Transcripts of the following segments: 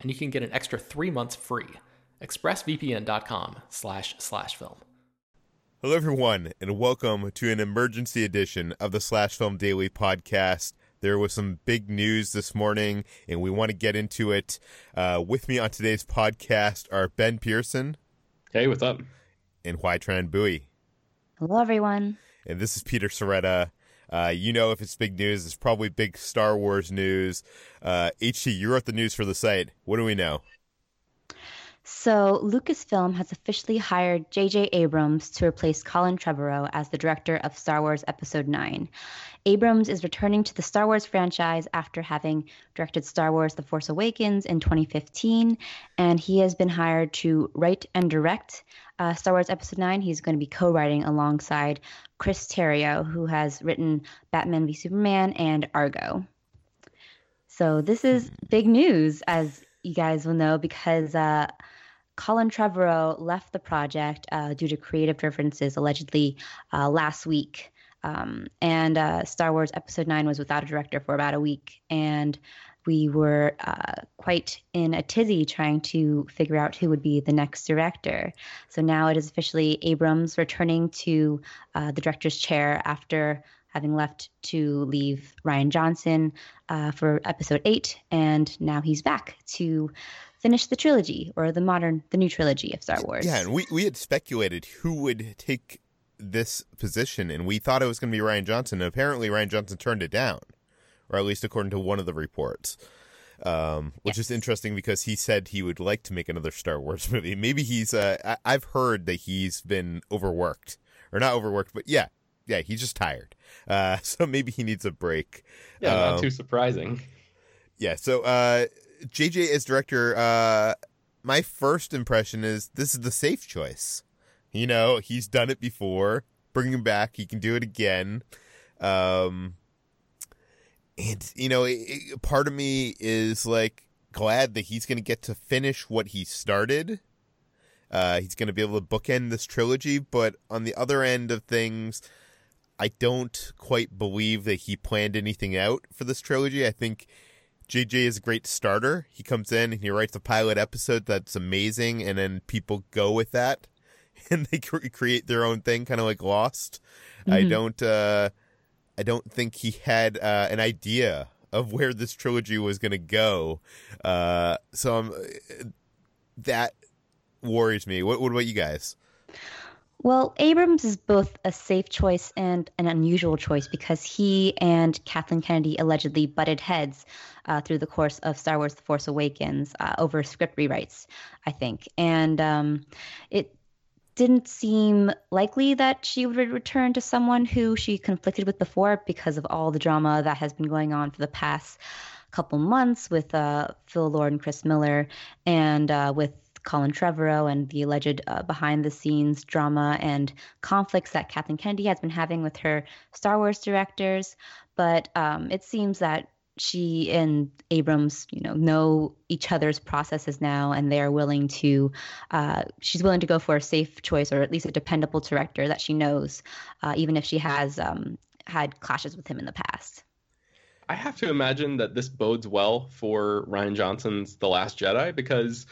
and you can get an extra three months free. ExpressVPN.com slash slash film. Hello, everyone, and welcome to an emergency edition of the Slash Film Daily podcast. There was some big news this morning, and we want to get into it. Uh, with me on today's podcast are Ben Pearson. Hey, what's up? And Hoai-Tran Bui. Hello, everyone. And this is Peter Sciretta. Uh, you know, if it's big news, it's probably big Star Wars news. Uh, HT, you wrote the news for the site. What do we know? So, Lucasfilm has officially hired J.J. Abrams to replace Colin Trevorrow as the director of Star Wars Episode 9. Abrams is returning to the Star Wars franchise after having directed Star Wars The Force Awakens in 2015, and he has been hired to write and direct uh, Star Wars Episode 9. He's going to be co writing alongside Chris Terrio, who has written Batman v Superman and Argo. So, this is big news, as you guys will know, because. Uh, Colin Trevorrow left the project uh, due to creative differences allegedly uh, last week. Um, and uh, Star Wars Episode 9 was without a director for about a week. And we were uh, quite in a tizzy trying to figure out who would be the next director. So now it is officially Abrams returning to uh, the director's chair after having left to leave Rian Johnson uh, for episode eight. And now he's back to finish the trilogy or the modern, the new trilogy of Star Wars. Yeah, and we, we had speculated who would take this position, and we thought it was going to be Rian Johnson. And apparently, Rian Johnson turned it down, or at least according to one of the reports. Um, which yes. is interesting because he said he would like to make another Star Wars movie. Maybe he's. Uh, I- I've heard that he's been overworked, or not overworked, but yeah, yeah, he's just tired. Uh, so maybe he needs a break. Yeah, um, not too surprising. Yeah. So uh, JJ as director, uh, my first impression is this is the safe choice. You know, he's done it before. Bring him back. He can do it again. Um, and you know, it, it, part of me is like glad that he's going to get to finish what he started. Uh, he's going to be able to bookend this trilogy, but on the other end of things, I don't quite believe that he planned anything out for this trilogy. I think JJ is a great starter. He comes in and he writes a pilot episode that's amazing, and then people go with that. and they create their own thing, kind of like Lost. Mm-hmm. I don't, uh, I don't think he had uh, an idea of where this trilogy was going to go. Uh, so I'm, that worries me. What, what about you guys? Well, Abrams is both a safe choice and an unusual choice because he and Kathleen Kennedy allegedly butted heads uh, through the course of Star Wars: The Force Awakens uh, over script rewrites, I think, and um, it didn't seem likely that she would return to someone who she conflicted with before because of all the drama that has been going on for the past couple months with uh, Phil Lord and Chris Miller, and uh, with Colin Trevorrow and the alleged uh, behind the scenes drama and conflicts that Kathleen Kennedy has been having with her Star Wars directors. But um, it seems that she and Abrams, you know, know each other's processes now, and they are willing to. Uh, she's willing to go for a safe choice, or at least a dependable director that she knows, uh, even if she has um, had clashes with him in the past. I have to imagine that this bodes well for Rian Johnson's The Last Jedi because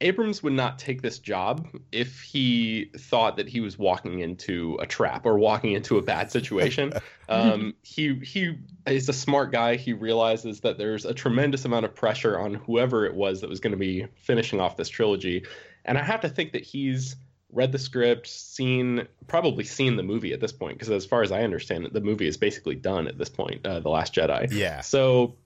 Abrams would not take this job if he thought that he was walking into a trap or walking into a bad situation. um, he he is a smart guy. He realizes that there's a tremendous amount of pressure on whoever it was that was going to be finishing off this trilogy, and I have to think that he's read the script, seen probably seen the movie at this point because as far as I understand it, the movie is basically done at this point. Uh, the Last Jedi. Yeah. So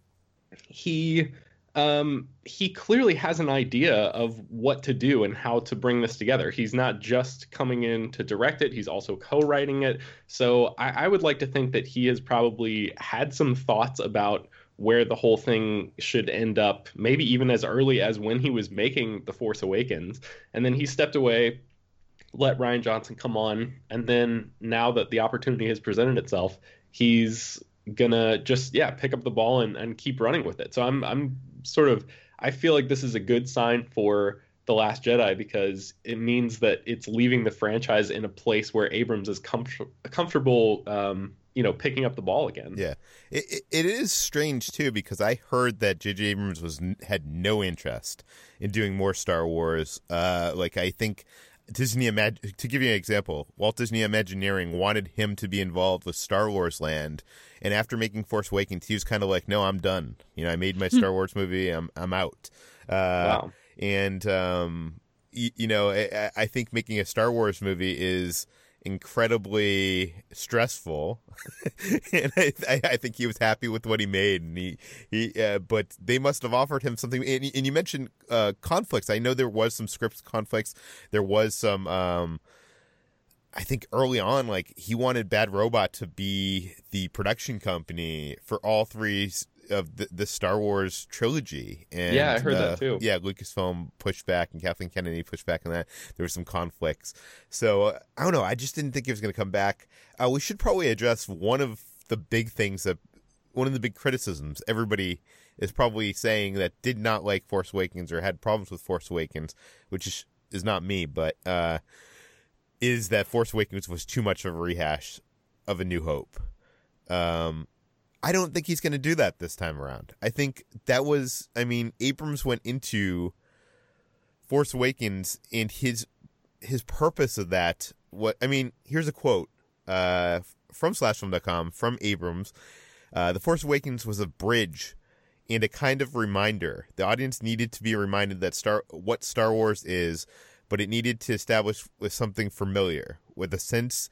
he um, he clearly has an idea of what to do and how to bring this together. He's not just coming in to direct it, he's also co writing it. So I, I, would like to think that he has probably had some thoughts about where the whole thing should end up, maybe even as early as when he was making The Force Awakens. And then he stepped away, let Rian Johnson come on. And then now that the opportunity has presented itself, he's gonna just yeah pick up the ball and, and keep running with it so i'm i'm sort of I feel like this is a good sign for the Last Jedi because it means that it's leaving the franchise in a place where Abrams is comfort- comfortable, um, you know, picking up the ball again. Yeah, it, it, it is strange too because I heard that J.J. Abrams was had no interest in doing more Star Wars. Uh, like I think Disney Imag- to give you an example, Walt Disney Imagineering wanted him to be involved with Star Wars Land, and after making Force Awakens, he was kind of like, "No, I'm done. You know, I made my hmm. Star Wars movie. I'm I'm out." Uh, wow. And um, you, you know, I, I think making a Star Wars movie is incredibly stressful, and I, I, think he was happy with what he made. And he, he, uh, but they must have offered him something. And, and you mentioned uh, conflicts. I know there was some script conflicts. There was some. Um, I think early on, like he wanted Bad Robot to be the production company for all three of the, the Star Wars trilogy. And yeah, I heard uh, that too. Yeah, Lucasfilm pushed back, and Kathleen Kennedy pushed back on that. There were some conflicts. So uh, I don't know. I just didn't think he was going to come back. Uh, we should probably address one of the big things that one of the big criticisms everybody is probably saying that did not like Force Awakens or had problems with Force Awakens, which is is not me, but uh, is that Force Awakens was too much of a rehash of A New Hope. Um, I don't think he's going to do that this time around. I think that was, I mean, Abrams went into Force Awakens and his his purpose of that. What I mean, here's a quote uh, from slashfilm.com from Abrams. Uh, the Force Awakens was a bridge and a kind of reminder. The audience needed to be reminded that Star what Star Wars is, but it needed to establish with something familiar, with a sense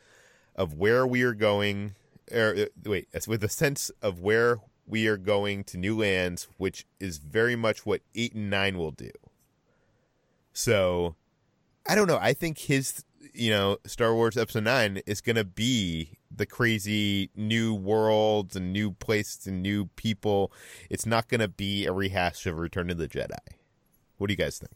of where we are going uh, wait, with a sense of where we are going to new lands, which is very much what eight and nine will do. So, I don't know. I think his, you know, Star Wars Episode Nine is going to be the crazy new worlds and new places and new people. It's not going to be a rehash of Return of the Jedi. What do you guys think?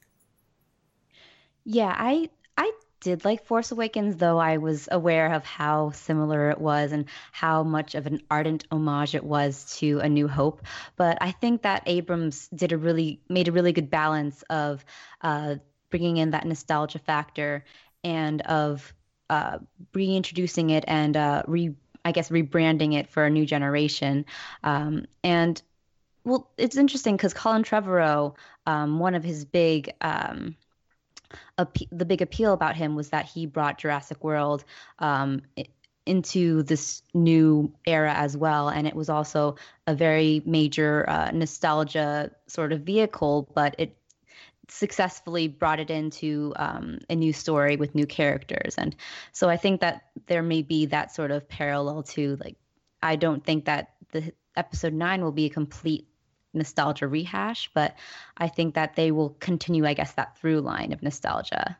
Yeah, I I did like Force Awakens, though I was aware of how similar it was and how much of an ardent homage it was to A New Hope. But I think that Abrams did a really made a really good balance of uh, bringing in that nostalgia factor and of uh, reintroducing it and uh, re I guess rebranding it for a new generation. Um, and well, it's interesting because Colin Trevorrow, um, one of his big um, the big appeal about him was that he brought Jurassic World um, into this new era as well, and it was also a very major uh, nostalgia sort of vehicle, but it successfully brought it into um, a new story with new characters. And so i think that there may be that sort of parallel to like i don't think that the episode 9 will be a complete nostalgia rehash, but I think that they will continue, I guess, that through line of nostalgia.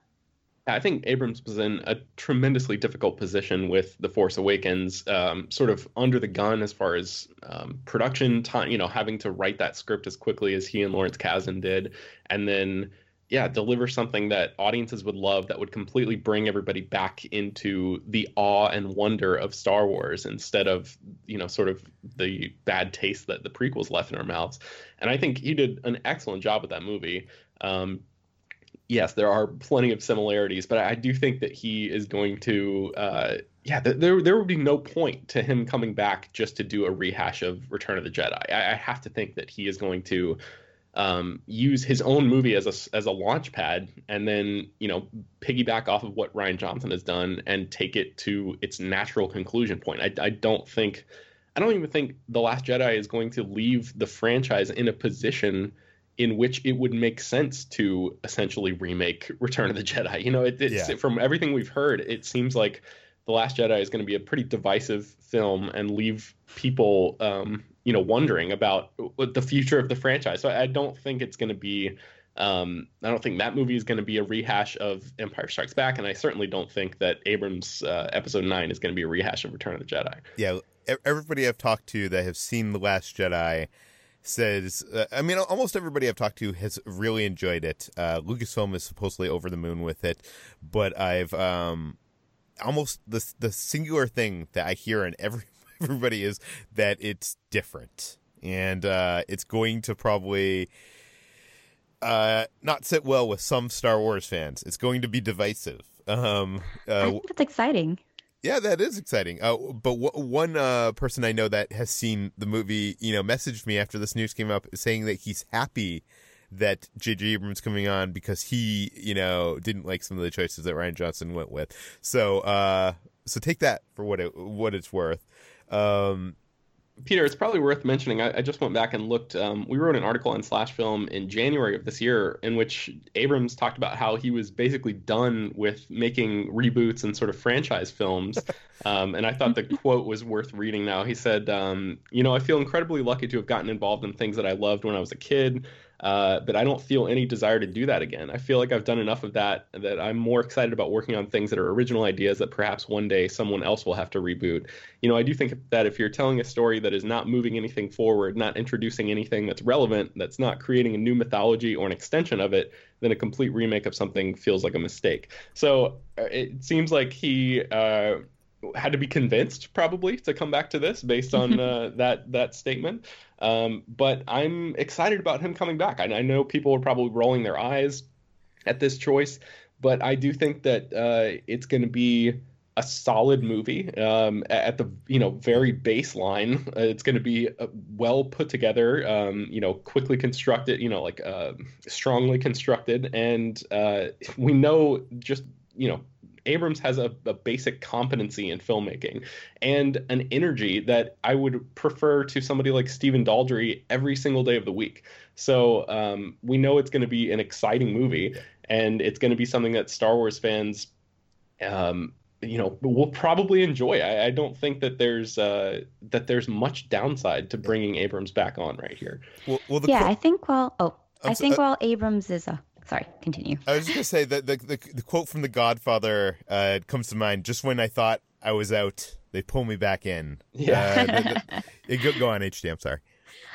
I think Abrams was in a tremendously difficult position with The Force Awakens, um, sort of under the gun as far as um, production time, you know, having to write that script as quickly as he and Lawrence Kasdan did. And then yeah, deliver something that audiences would love that would completely bring everybody back into the awe and wonder of Star Wars instead of, you know, sort of the bad taste that the prequels left in our mouths. And I think he did an excellent job with that movie. Um, yes, there are plenty of similarities, but I do think that he is going to, uh, yeah, th- there there would be no point to him coming back just to do a rehash of Return of the Jedi. I, I have to think that he is going to um, use his own movie as a as a launch pad, and then you know piggyback off of what Rian Johnson has done and take it to its natural conclusion point. I, I don't think, I don't even think the Last Jedi is going to leave the franchise in a position in which it would make sense to essentially remake Return of the Jedi. You know, it, it's Yeah. from everything we've heard, it seems like the Last Jedi is going to be a pretty divisive film and leave people, um, you know, wondering about what the future of the franchise. So I don't think it's going to be. Um, I don't think that movie is going to be a rehash of Empire Strikes Back, and I certainly don't think that Abrams' uh, Episode Nine is going to be a rehash of Return of the Jedi. yeah, everybody I've talked to that have seen The Last Jedi says, uh, I mean, almost everybody I've talked to has really enjoyed it. Uh, Lucasfilm is supposedly over the moon with it, but I've um, almost the the singular thing that I hear in every everybody is that it's different, and uh, it's going to probably. Uh, not sit well with some Star Wars fans. It's going to be divisive. Um, I uh, think that's exciting. yeah, that is exciting. Uh, but w- one uh, person I know that has seen the movie, you know, messaged me after this news came up saying that he's happy that J.J. Abrams coming on because he, you know, didn't like some of the choices that Rian Johnson went with. So, uh, so take that for what it what it's worth. Um, Peter, it's probably worth mentioning. I, I just went back and looked. Um, we wrote an article on Slash Film in January of this year in which Abrams talked about how he was basically done with making reboots and sort of franchise films. Um, and I thought the quote was worth reading now. He said, um, You know, I feel incredibly lucky to have gotten involved in things that I loved when I was a kid. Uh, but I don't feel any desire to do that again. I feel like I've done enough of that that I'm more excited about working on things that are original ideas that perhaps one day someone else will have to reboot you know, I do think that if you're telling a story that is not moving anything forward, not introducing anything that's relevant, that's not creating a new mythology or an extension of it, then a complete remake of something feels like a mistake. So uh, it seems like he uh, had to be convinced, probably, to come back to this based on uh, that that statement. Um, but I'm excited about him coming back. I, I know people are probably rolling their eyes at this choice, but I do think that uh, it's going to be a solid movie um, at the you know very baseline. Uh, it's going to be uh, well put together, um, you know, quickly constructed, you know, like uh, strongly constructed, and uh, we know just you know. Abrams has a, a basic competency in filmmaking and an energy that I would prefer to somebody like Stephen Daldry every single day of the week. So um, we know it's going to be an exciting movie, and it's going to be something that Star Wars fans um, you know will probably enjoy. I, I don't think that there's uh, that there's much downside to bringing Abrams back on right here. well, well, the yeah, quote- I think while oh, I'm I so- think uh, while Abrams is a sorry, continue. I was just gonna say that the, the the quote from The Godfather uh, comes to mind. Just when I thought I was out, they pull me back in. Yeah. Uh, the- the- go, go on, HT. I'm sorry.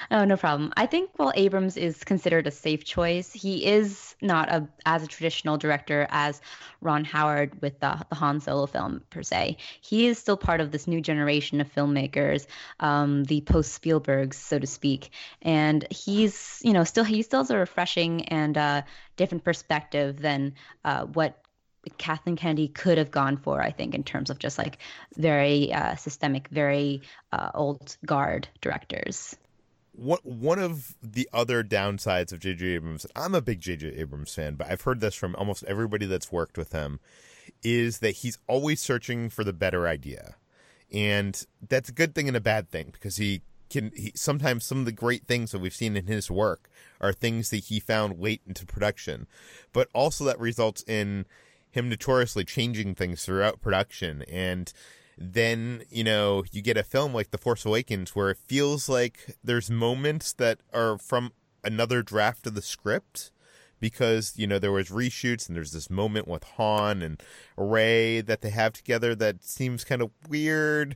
Oh, no problem. I think while Abrams is considered a safe choice, he is not a as a traditional director as Ron Howard with the, the Han Solo film per se. He is still part of this new generation of filmmakers, um, the post Spielbergs, so to speak. And he's, you know, still he still has a refreshing and uh, different perspective than uh, what Kathleen Kennedy could have gone for, I think, in terms of just like very uh, systemic, very uh, old guard directors. One one of the other downsides of J.J. Abrams, I'm a big J.J. Abrams fan, but I've heard this from almost everybody that's worked with him, is that he's always searching for the better idea, and that's a good thing and a bad thing because he can. He, sometimes some of the great things that we've seen in his work are things that he found late into production, but also that results in him notoriously changing things throughout production and then you know you get a film like the force awakens where it feels like there's moments that are from another draft of the script because you know there was reshoots and there's this moment with han and ray that they have together that seems kind of weird.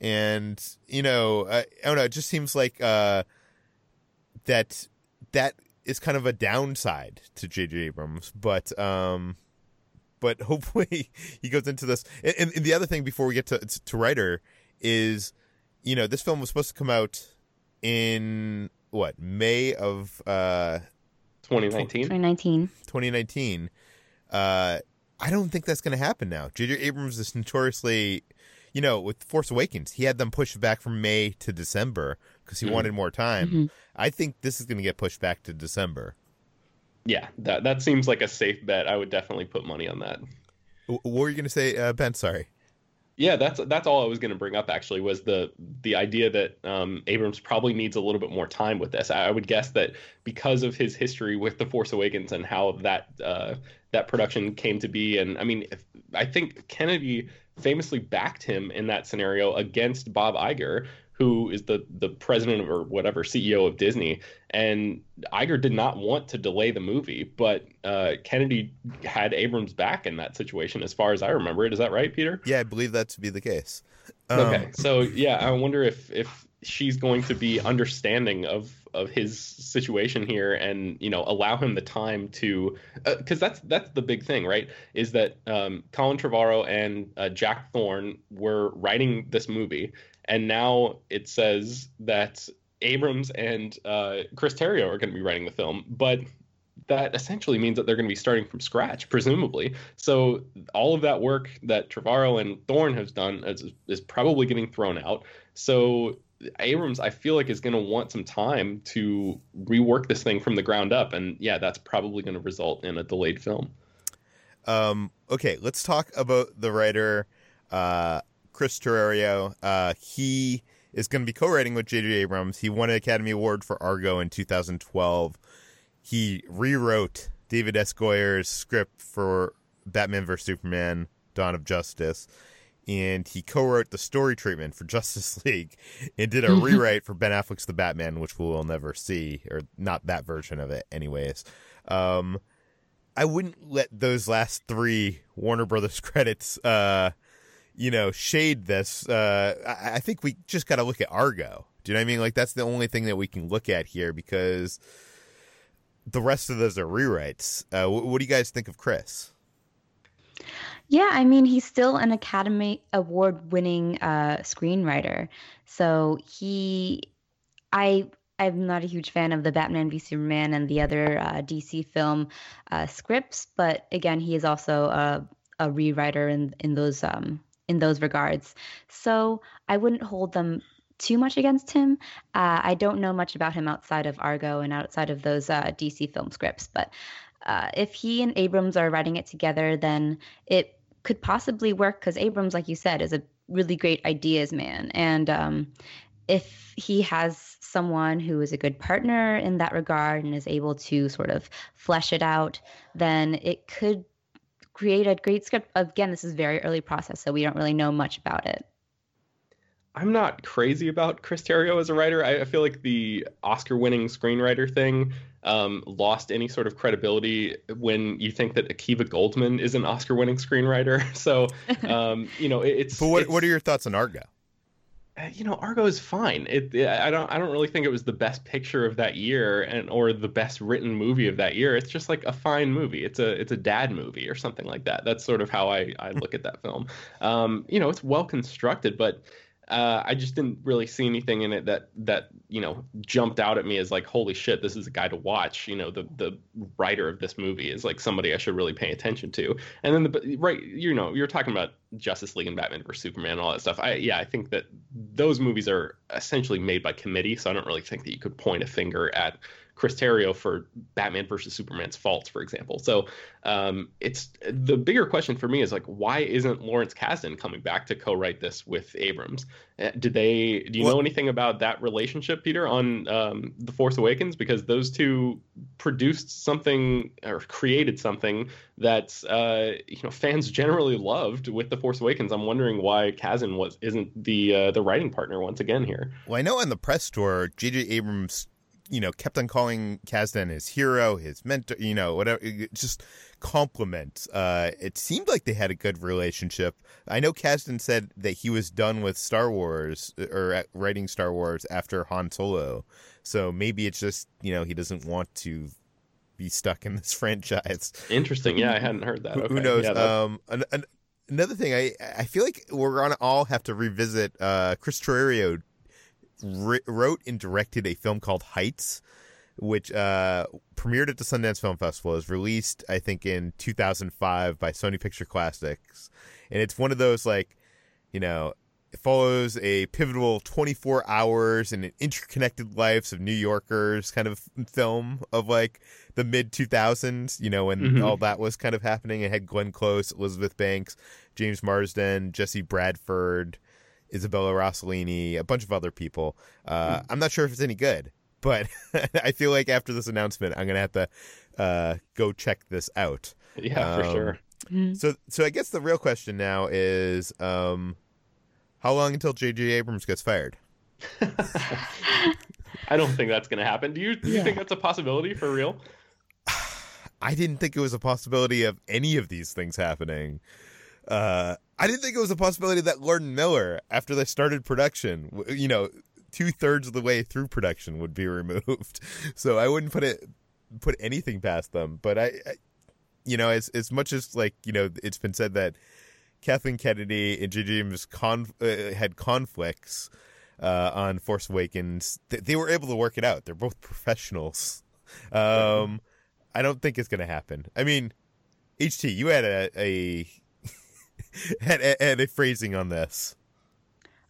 And you know I, I don't know it just seems like uh that that is kind of a downside to jj abrams. But um but hopefully he goes into this. And, and the other thing before we get to to writer is, you know, this film was supposed to come out in what May of uh 2019. 2019. 2019. Uh, I don't think that's going to happen now. J.J. Abrams is notoriously, you know, with Force Awakens, he had them pushed back from May to December because he Mhm. wanted more time. Mhm. I think this is going to get pushed back to December. Yeah, that that seems like a safe bet. I would definitely put money on that. What were you going to say, uh, Ben? Sorry. Yeah, that's that's all I was going to bring up. Actually, was the the idea that um, Abrams probably needs a little bit more time with this. I, I would guess that because of his history with the Force Awakens and how that uh, that production came to be, and I mean, if, I think Kennedy famously backed him in that scenario against Bob Iger, who is the the president or whatever CEO of Disney, and Iger did not want to delay the movie, but uh, Kennedy had Abrams back in that situation, as far as I remember it. Is that right, Peter? Yeah, I believe that to be the case. Um, Okay, so yeah, I wonder if if she's going to be understanding of of his situation here, and you know, allow him the time to, because that's that's the big thing, right? Is that um, Colin Trevorrow and uh, Jack Thorne were writing this movie, and now it says that Abrams and uh, Chris Terrio are going to be writing the film, but that essentially means that they're going to be starting from scratch, presumably. So all of that work that Trevorrow and Thorne has done is, is probably getting thrown out. So Abrams, I feel like, is going to want some time to rework this thing from the ground up, and yeah, that's probably going to result in a delayed film. Um, okay, let's talk about the writer, uh, Chris Terrio. Uh, he is going to be co-writing with J.J. Abrams. He won an Academy Award for Argo in 2012. He rewrote David S. Goyer's script for Batman vs Superman: Dawn of Justice, and he co-wrote the story treatment for Justice League, and did a rewrite for Ben Affleck's The Batman, which we will never see, or not that version of it, anyways. Um, I wouldn't let those last three Warner Brothers credits, uh, you know, shade this. Uh, I, I think we just got to look at Argo. Do you know what I mean? Like that's the only thing that we can look at here because the rest of those are rewrites. Uh, wh- what do you guys think of Chris? Yeah, I mean, he's still an Academy Award winning uh, screenwriter. So he, I, I'm not a huge fan of the Batman v Superman and the other uh, DC film uh, scripts, but again, he is also a, a rewriter in in those um, in those regards. So I wouldn't hold them too much against him. Uh, I don't know much about him outside of Argo and outside of those uh, DC film scripts, but uh, if he and Abrams are writing it together, then it could possibly work because Abrams, like you said, is a really great ideas man. And um, if he has someone who is a good partner in that regard and is able to sort of flesh it out, then it could create a great script. Again, this is very early process, so we don't really know much about it. I'm not crazy about Chris Terrio as a writer. I, I feel like the Oscar-winning screenwriter thing um, lost any sort of credibility when you think that Akiva Goldsman is an Oscar-winning screenwriter. So, um, you know, it, it's. But what it's, what are your thoughts on Argo? Uh, you know, Argo is fine. It, it- I don't I don't really think it was the best picture of that year and or the best written movie of that year. It's just like a fine movie. It's a it's a dad movie or something like that. That's sort of how I I look at that film. Um, you know, it's well constructed, but uh, I just didn't really see anything in it that that you know jumped out at me as like holy shit, this is a guy to watch. You know, the the writer of this movie is like somebody I should really pay attention to. And then the right, you know, you're talking about Justice League and Batman vs Superman and all that stuff. I yeah, I think that those movies are essentially made by committee, so I don't really think that you could point a finger at Chris Terrio for Batman versus Superman's faults, for example. So um, it's the bigger question for me is like, why isn't Lawrence Kasdan coming back to co-write this with Abrams? Uh, Did they? Do you Well- know anything about that relationship, Peter, on um, The Force Awakens? Because those two produced something or created something that uh, you know fans generally loved with The Force Awakens. I'm wondering why Kasdan was isn't the uh, the writing partner once again here. Well, I know on the press tour, J.J. Abrams, you know, kept on calling Kasdan his hero, his mentor, you know, whatever, just compliments. Uh, it seemed like they had a good relationship. I know Kasdan said that he was done with Star Wars or at- writing Star Wars after Han Solo. So maybe it's just, you know, he doesn't want to be stuck in this franchise. Interesting. Yeah, I hadn't heard that. Who, Okay. who knows? Yeah, um, an, an, another thing, I I feel like we're gonna all have to revisit. Uh, Chris Terrio ri- wrote and directed a film called Heights which uh, premiered at the Sundance Film Festival, was released I think in 2005 by Sony Picture Classics, and it's one of those like, you know, it follows a pivotal 24 hours and interconnected lives of New Yorkers kind of film of like the mid 2000s, you know, when Mhm. all that was kind of happening. It had Glenn Close, Elizabeth Banks, James Marsden, Jesse Bradford, Isabella Rossellini, a bunch of other people. Uh, I'm not sure if it's any good, but I feel like after this announcement, I'm going to have to uh, go check this out. Yeah, for Um, sure. Mhm. So, so I guess the real question now is, um, how long until J.J. Abrams gets fired? I don't think that's going to happen. Do you? Do you Yeah. think that's a possibility for real? I didn't think it was a possibility of any of these things happening. Uh, I didn't think it was a possibility that Lord Miller, after they started production, you know, two thirds of the way through production, would be removed. So I wouldn't put it put anything past them. But I, I you know, as as much as like you know, it's been said that Kathleen Kennedy and J.J. Abrams con- uh, had conflicts uh, on Force Awakens. Th- they were able to work it out. They're both professionals. Um, I don't think it's going to happen. I mean, HT, you had a, a had, a- had a phrasing on this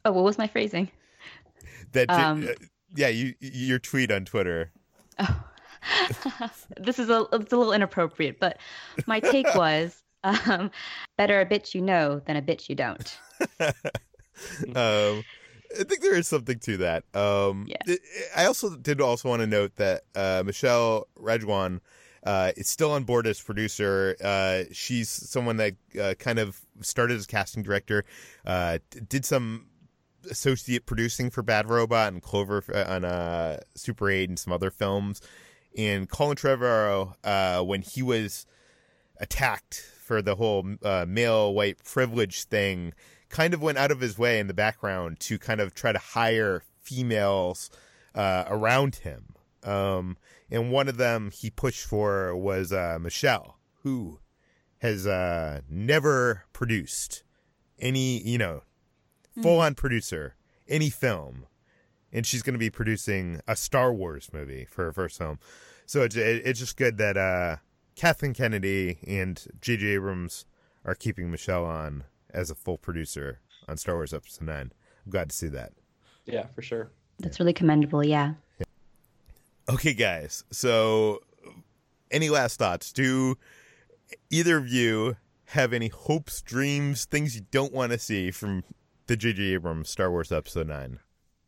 Oh, what was my phrasing? that J- Um, uh, yeah, you your tweet on Twitter. Oh. this is a it's a little inappropriate, but my take was um, better a bitch you know than a bitch you don't. um, I think there is something to that. Um, Yeah. I also did also want to note that uh, Michelle Rejwan uh, is still on board as producer. Uh, she's someone that uh, kind of started as casting director, uh, did some associate producing for Bad Robot and Clover uh, on uh, Super 8 and some other films. And Colin Trevorrow, uh, when he was attacked for the whole uh, male white privilege thing, kind of went out of his way in the background to kind of try to hire females uh, around him. Um, and one of them he pushed for was uh, Michelle, who has uh, never produced any, you know, full on producer, any film. And she's going to be producing a Star Wars movie for her first film. So it's, it's just good that uh, Kathleen Kennedy and J.J. Abrams are keeping Michelle on as a full producer on Star Wars Episode 9. I'm glad to see that. Yeah, for sure. That's really commendable. Yeah. Okay, guys. So, any last thoughts? Do either of you have any hopes, dreams, things you don't want to see from the J.J. Abrams Star Wars Episode 9?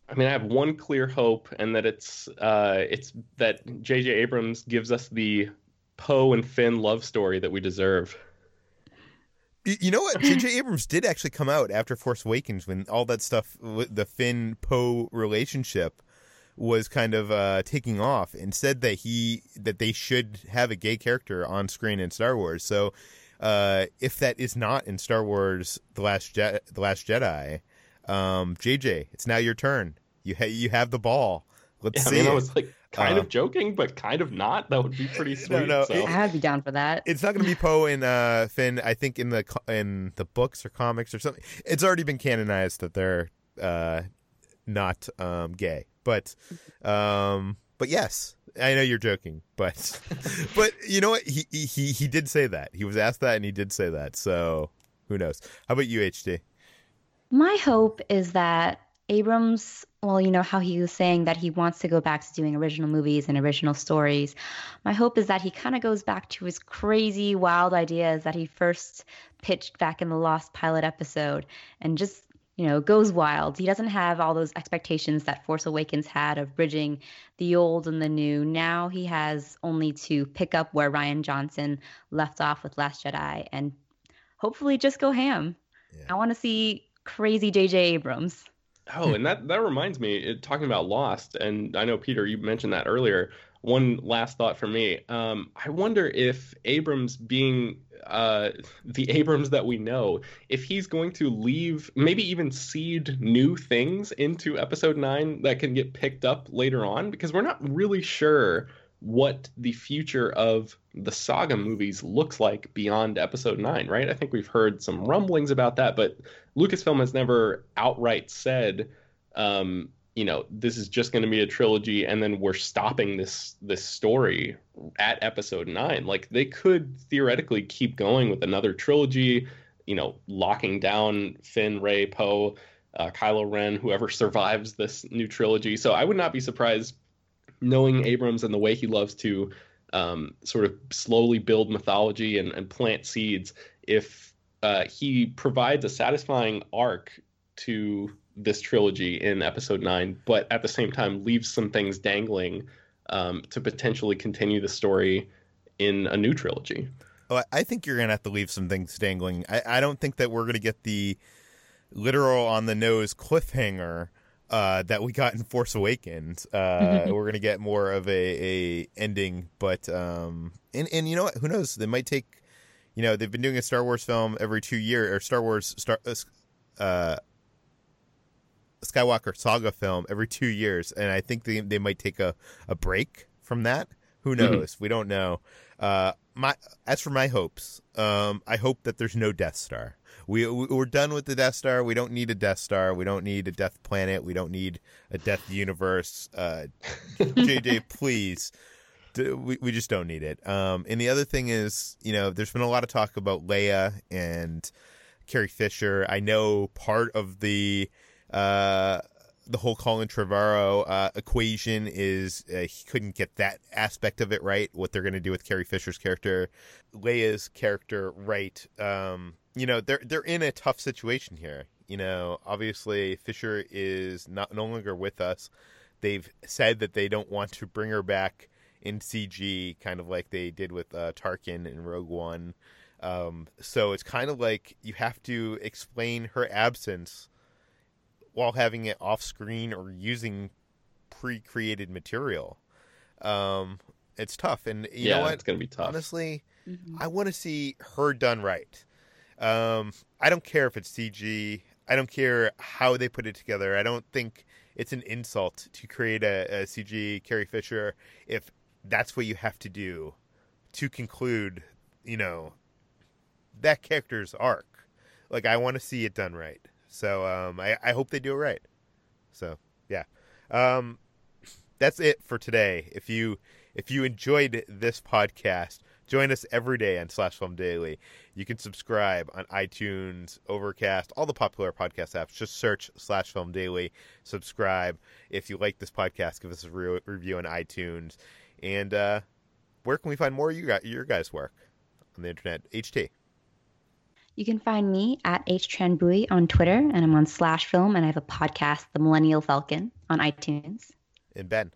I mean, I have one clear hope, and that it's uh, it's that J.J. Abrams gives us the Poe and Finn love story that we deserve. You know what? J.J. Abrams did actually come out after Force Awakens when all that stuff, with the Finn Poe relationship, was kind of uh, taking off, and said that he that they should have a gay character on screen in Star Wars. So, uh, if that is not in Star Wars: The Last Je- The Last Jedi, um, JJ, it's now your turn. You ha- you have the ball. Let's Yeah, I see mean, I was like kind Uh, of joking, but kind of not. That would be pretty sweet. no, so. it- I'd be down for that. It's not going to be Poe and uh, Finn. I think in the in the books or comics or something, it's already been canonized that they're uh, not um, gay. But um, but yes, I know you're joking, but but you know what? He he he did say that. He was asked that, and he did say that. So who knows? How about you, HT? My hope is that Abrams, well, you know how he was saying that he wants to go back to doing original movies and original stories. My hope is that he kind of goes back to his crazy, wild ideas that he first pitched back in the Lost Pilot episode and just, you know, goes wild. He doesn't have all those expectations that Force Awakens had of bridging the old and the new. Now he has only to pick up where Rian Johnson left off with Last Jedi and hopefully just go ham. Yeah. I want to see crazy J.J. Abrams. Oh, and that that reminds me, it, talking about Lost, and I know Peter, you mentioned that earlier. One last thought for me. Um, I wonder if Abrams, being uh, the Abrams that we know, if he's going to leave, maybe even seed new things into Episode Nine that can get picked up later on, because we're not really sure what the future of the saga movies looks like beyond Episode Nine. Right? I think we've heard some rumblings about that, but Lucasfilm has never outright said, um, you know this is just going to be a trilogy and then we're stopping this this story at episode 9 like they could theoretically keep going with another trilogy you know locking down Finn Rey Poe uh, Kylo Ren whoever survives this new trilogy. So I would not be surprised knowing Abrams and the way he loves to um, sort of slowly build mythology and, and plant seeds. If uh, he provides a satisfying arc to this trilogy in episode nine, but at the same time leaves some things dangling um, to potentially continue the story in a new trilogy. Oh, I think you're gonna have to leave some things dangling. I, I don't think that we're gonna get the literal on the nose cliffhanger uh, that we got in Force Awakens. Uh, we're gonna get more of a, a ending, but um, and and you know what? Who knows? They might take. You know, they've been doing a Star Wars film every two years, or Star Wars Star uh, Skywalker saga film every two years, and I think they they might take a, a break from that. Who Mm-hmm. knows? We don't know. Uh, my as for my hopes, um, I hope that there's no Death Star. We we- we're done with the Death Star. We don't need a Death Star. We don't need a Death Planet. We don't need a Death Universe. Uh, JJ, please. We we just don't need it. Um, and the other thing is, you know, there's been a lot of talk about Leia and Carrie Fisher. I know part of the uh, the whole Colin Trevorrow uh, equation is uh, he couldn't get that aspect of it right. What they're going to do with Carrie Fisher's character, Leia's character, right? Um, you know, they're they're in a tough situation here. You know, obviously Fisher is not no longer with us. They've said that they don't want to bring her back in CG, kind of like they did with uh, Tarkin in Rogue One. Um, so it's kind of like you have to explain her absence while having it off screen or using pre-created material. Um, it's tough, and you yeah, know what? it's going to be tough. Honestly, Mhm. I want to see her done right. Um, I don't care if it's CG. I don't care how they put it together. I don't think it's an insult to create a, a CG Carrie Fisher if that's what you have to do to conclude, you know, that character's arc. Like I want to see it done right. So um, I, I hope they do it right. So yeah, um, that's it for today. If you if you enjoyed this podcast, join us every day on Slash Film Daily. You can subscribe on iTunes, Overcast, all the popular podcast apps. Just search Slash Film Daily, subscribe. If you like this podcast, give us a re- review on iTunes. And uh, where can we find more of you your guys' work on the internet? HT. You can find me at htranbui on Twitter, and I'm on Slash Film, and I have a podcast, The Millennial Falcon, on iTunes. And Ben.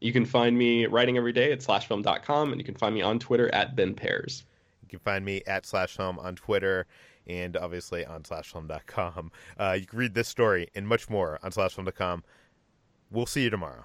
You can find me writing every day at slashfilm.com, and you can find me on Twitter at Ben Pears. You can find me at Slash Film on Twitter and obviously on slashfilm.com. Uh, you can read this story and much more on slashfilm.com. We'll see you tomorrow.